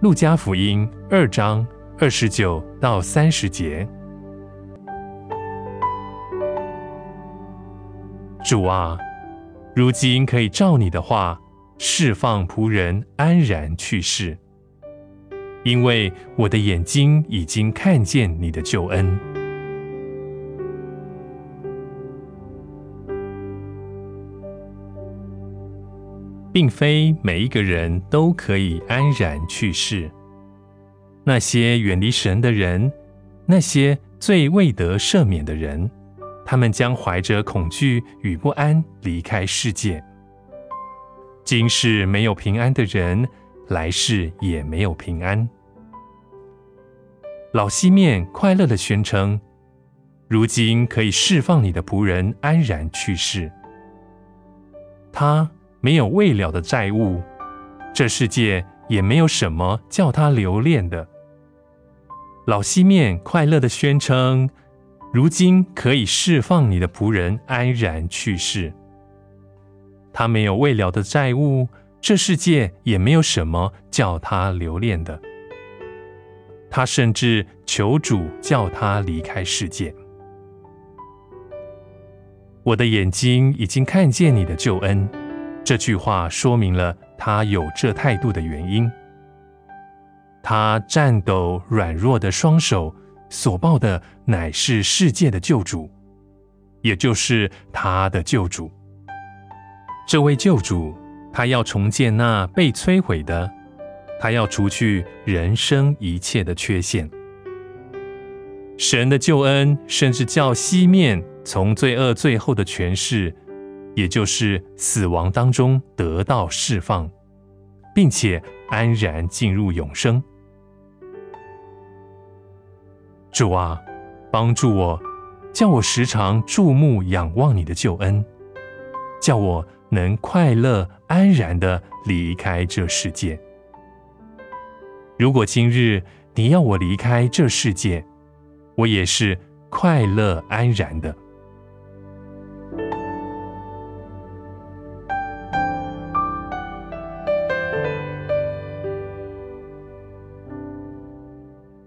路加福音二章二十九到三十节。主啊，如今可以照你的话，释放仆人安然去世，因为我的眼睛已经看见你的救恩。并非每一个人都可以安然去世。那些远离神的人，那些最未得赦免的人，他们将怀着恐惧与不安离开世界。今世没有平安的人，来世也没有平安。老西面快乐的宣称：“如今可以释放你的仆人安然去世。”他。没有未了的债务，这世界也没有什么叫他留恋的。老西面快乐的宣称：“如今可以释放你的仆人安然去世。”他没有未了的债务，这世界也没有什么叫他留恋的。他甚至求主叫他离开世界。我的眼睛已经看见你的救恩。这句话说明了他有这态度的原因。他颤抖软弱的双手所抱的乃是世界的救主，也就是他的救主。这位救主，他要重建那被摧毁的，他要除去人生一切的缺陷。神的救恩，甚至叫西面从罪恶最后的权势。也就是死亡当中得到释放，并且安然进入永生。主啊，帮助我，叫我时常注目仰望你的救恩，叫我能快乐安然的离开这世界。如果今日你要我离开这世界，我也是快乐安然的。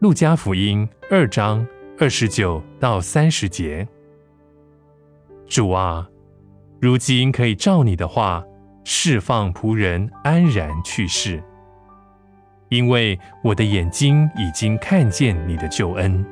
路加福音二章二十九到三十节，主啊，如今可以照你的话释放仆人安然去世，因为我的眼睛已经看见你的救恩。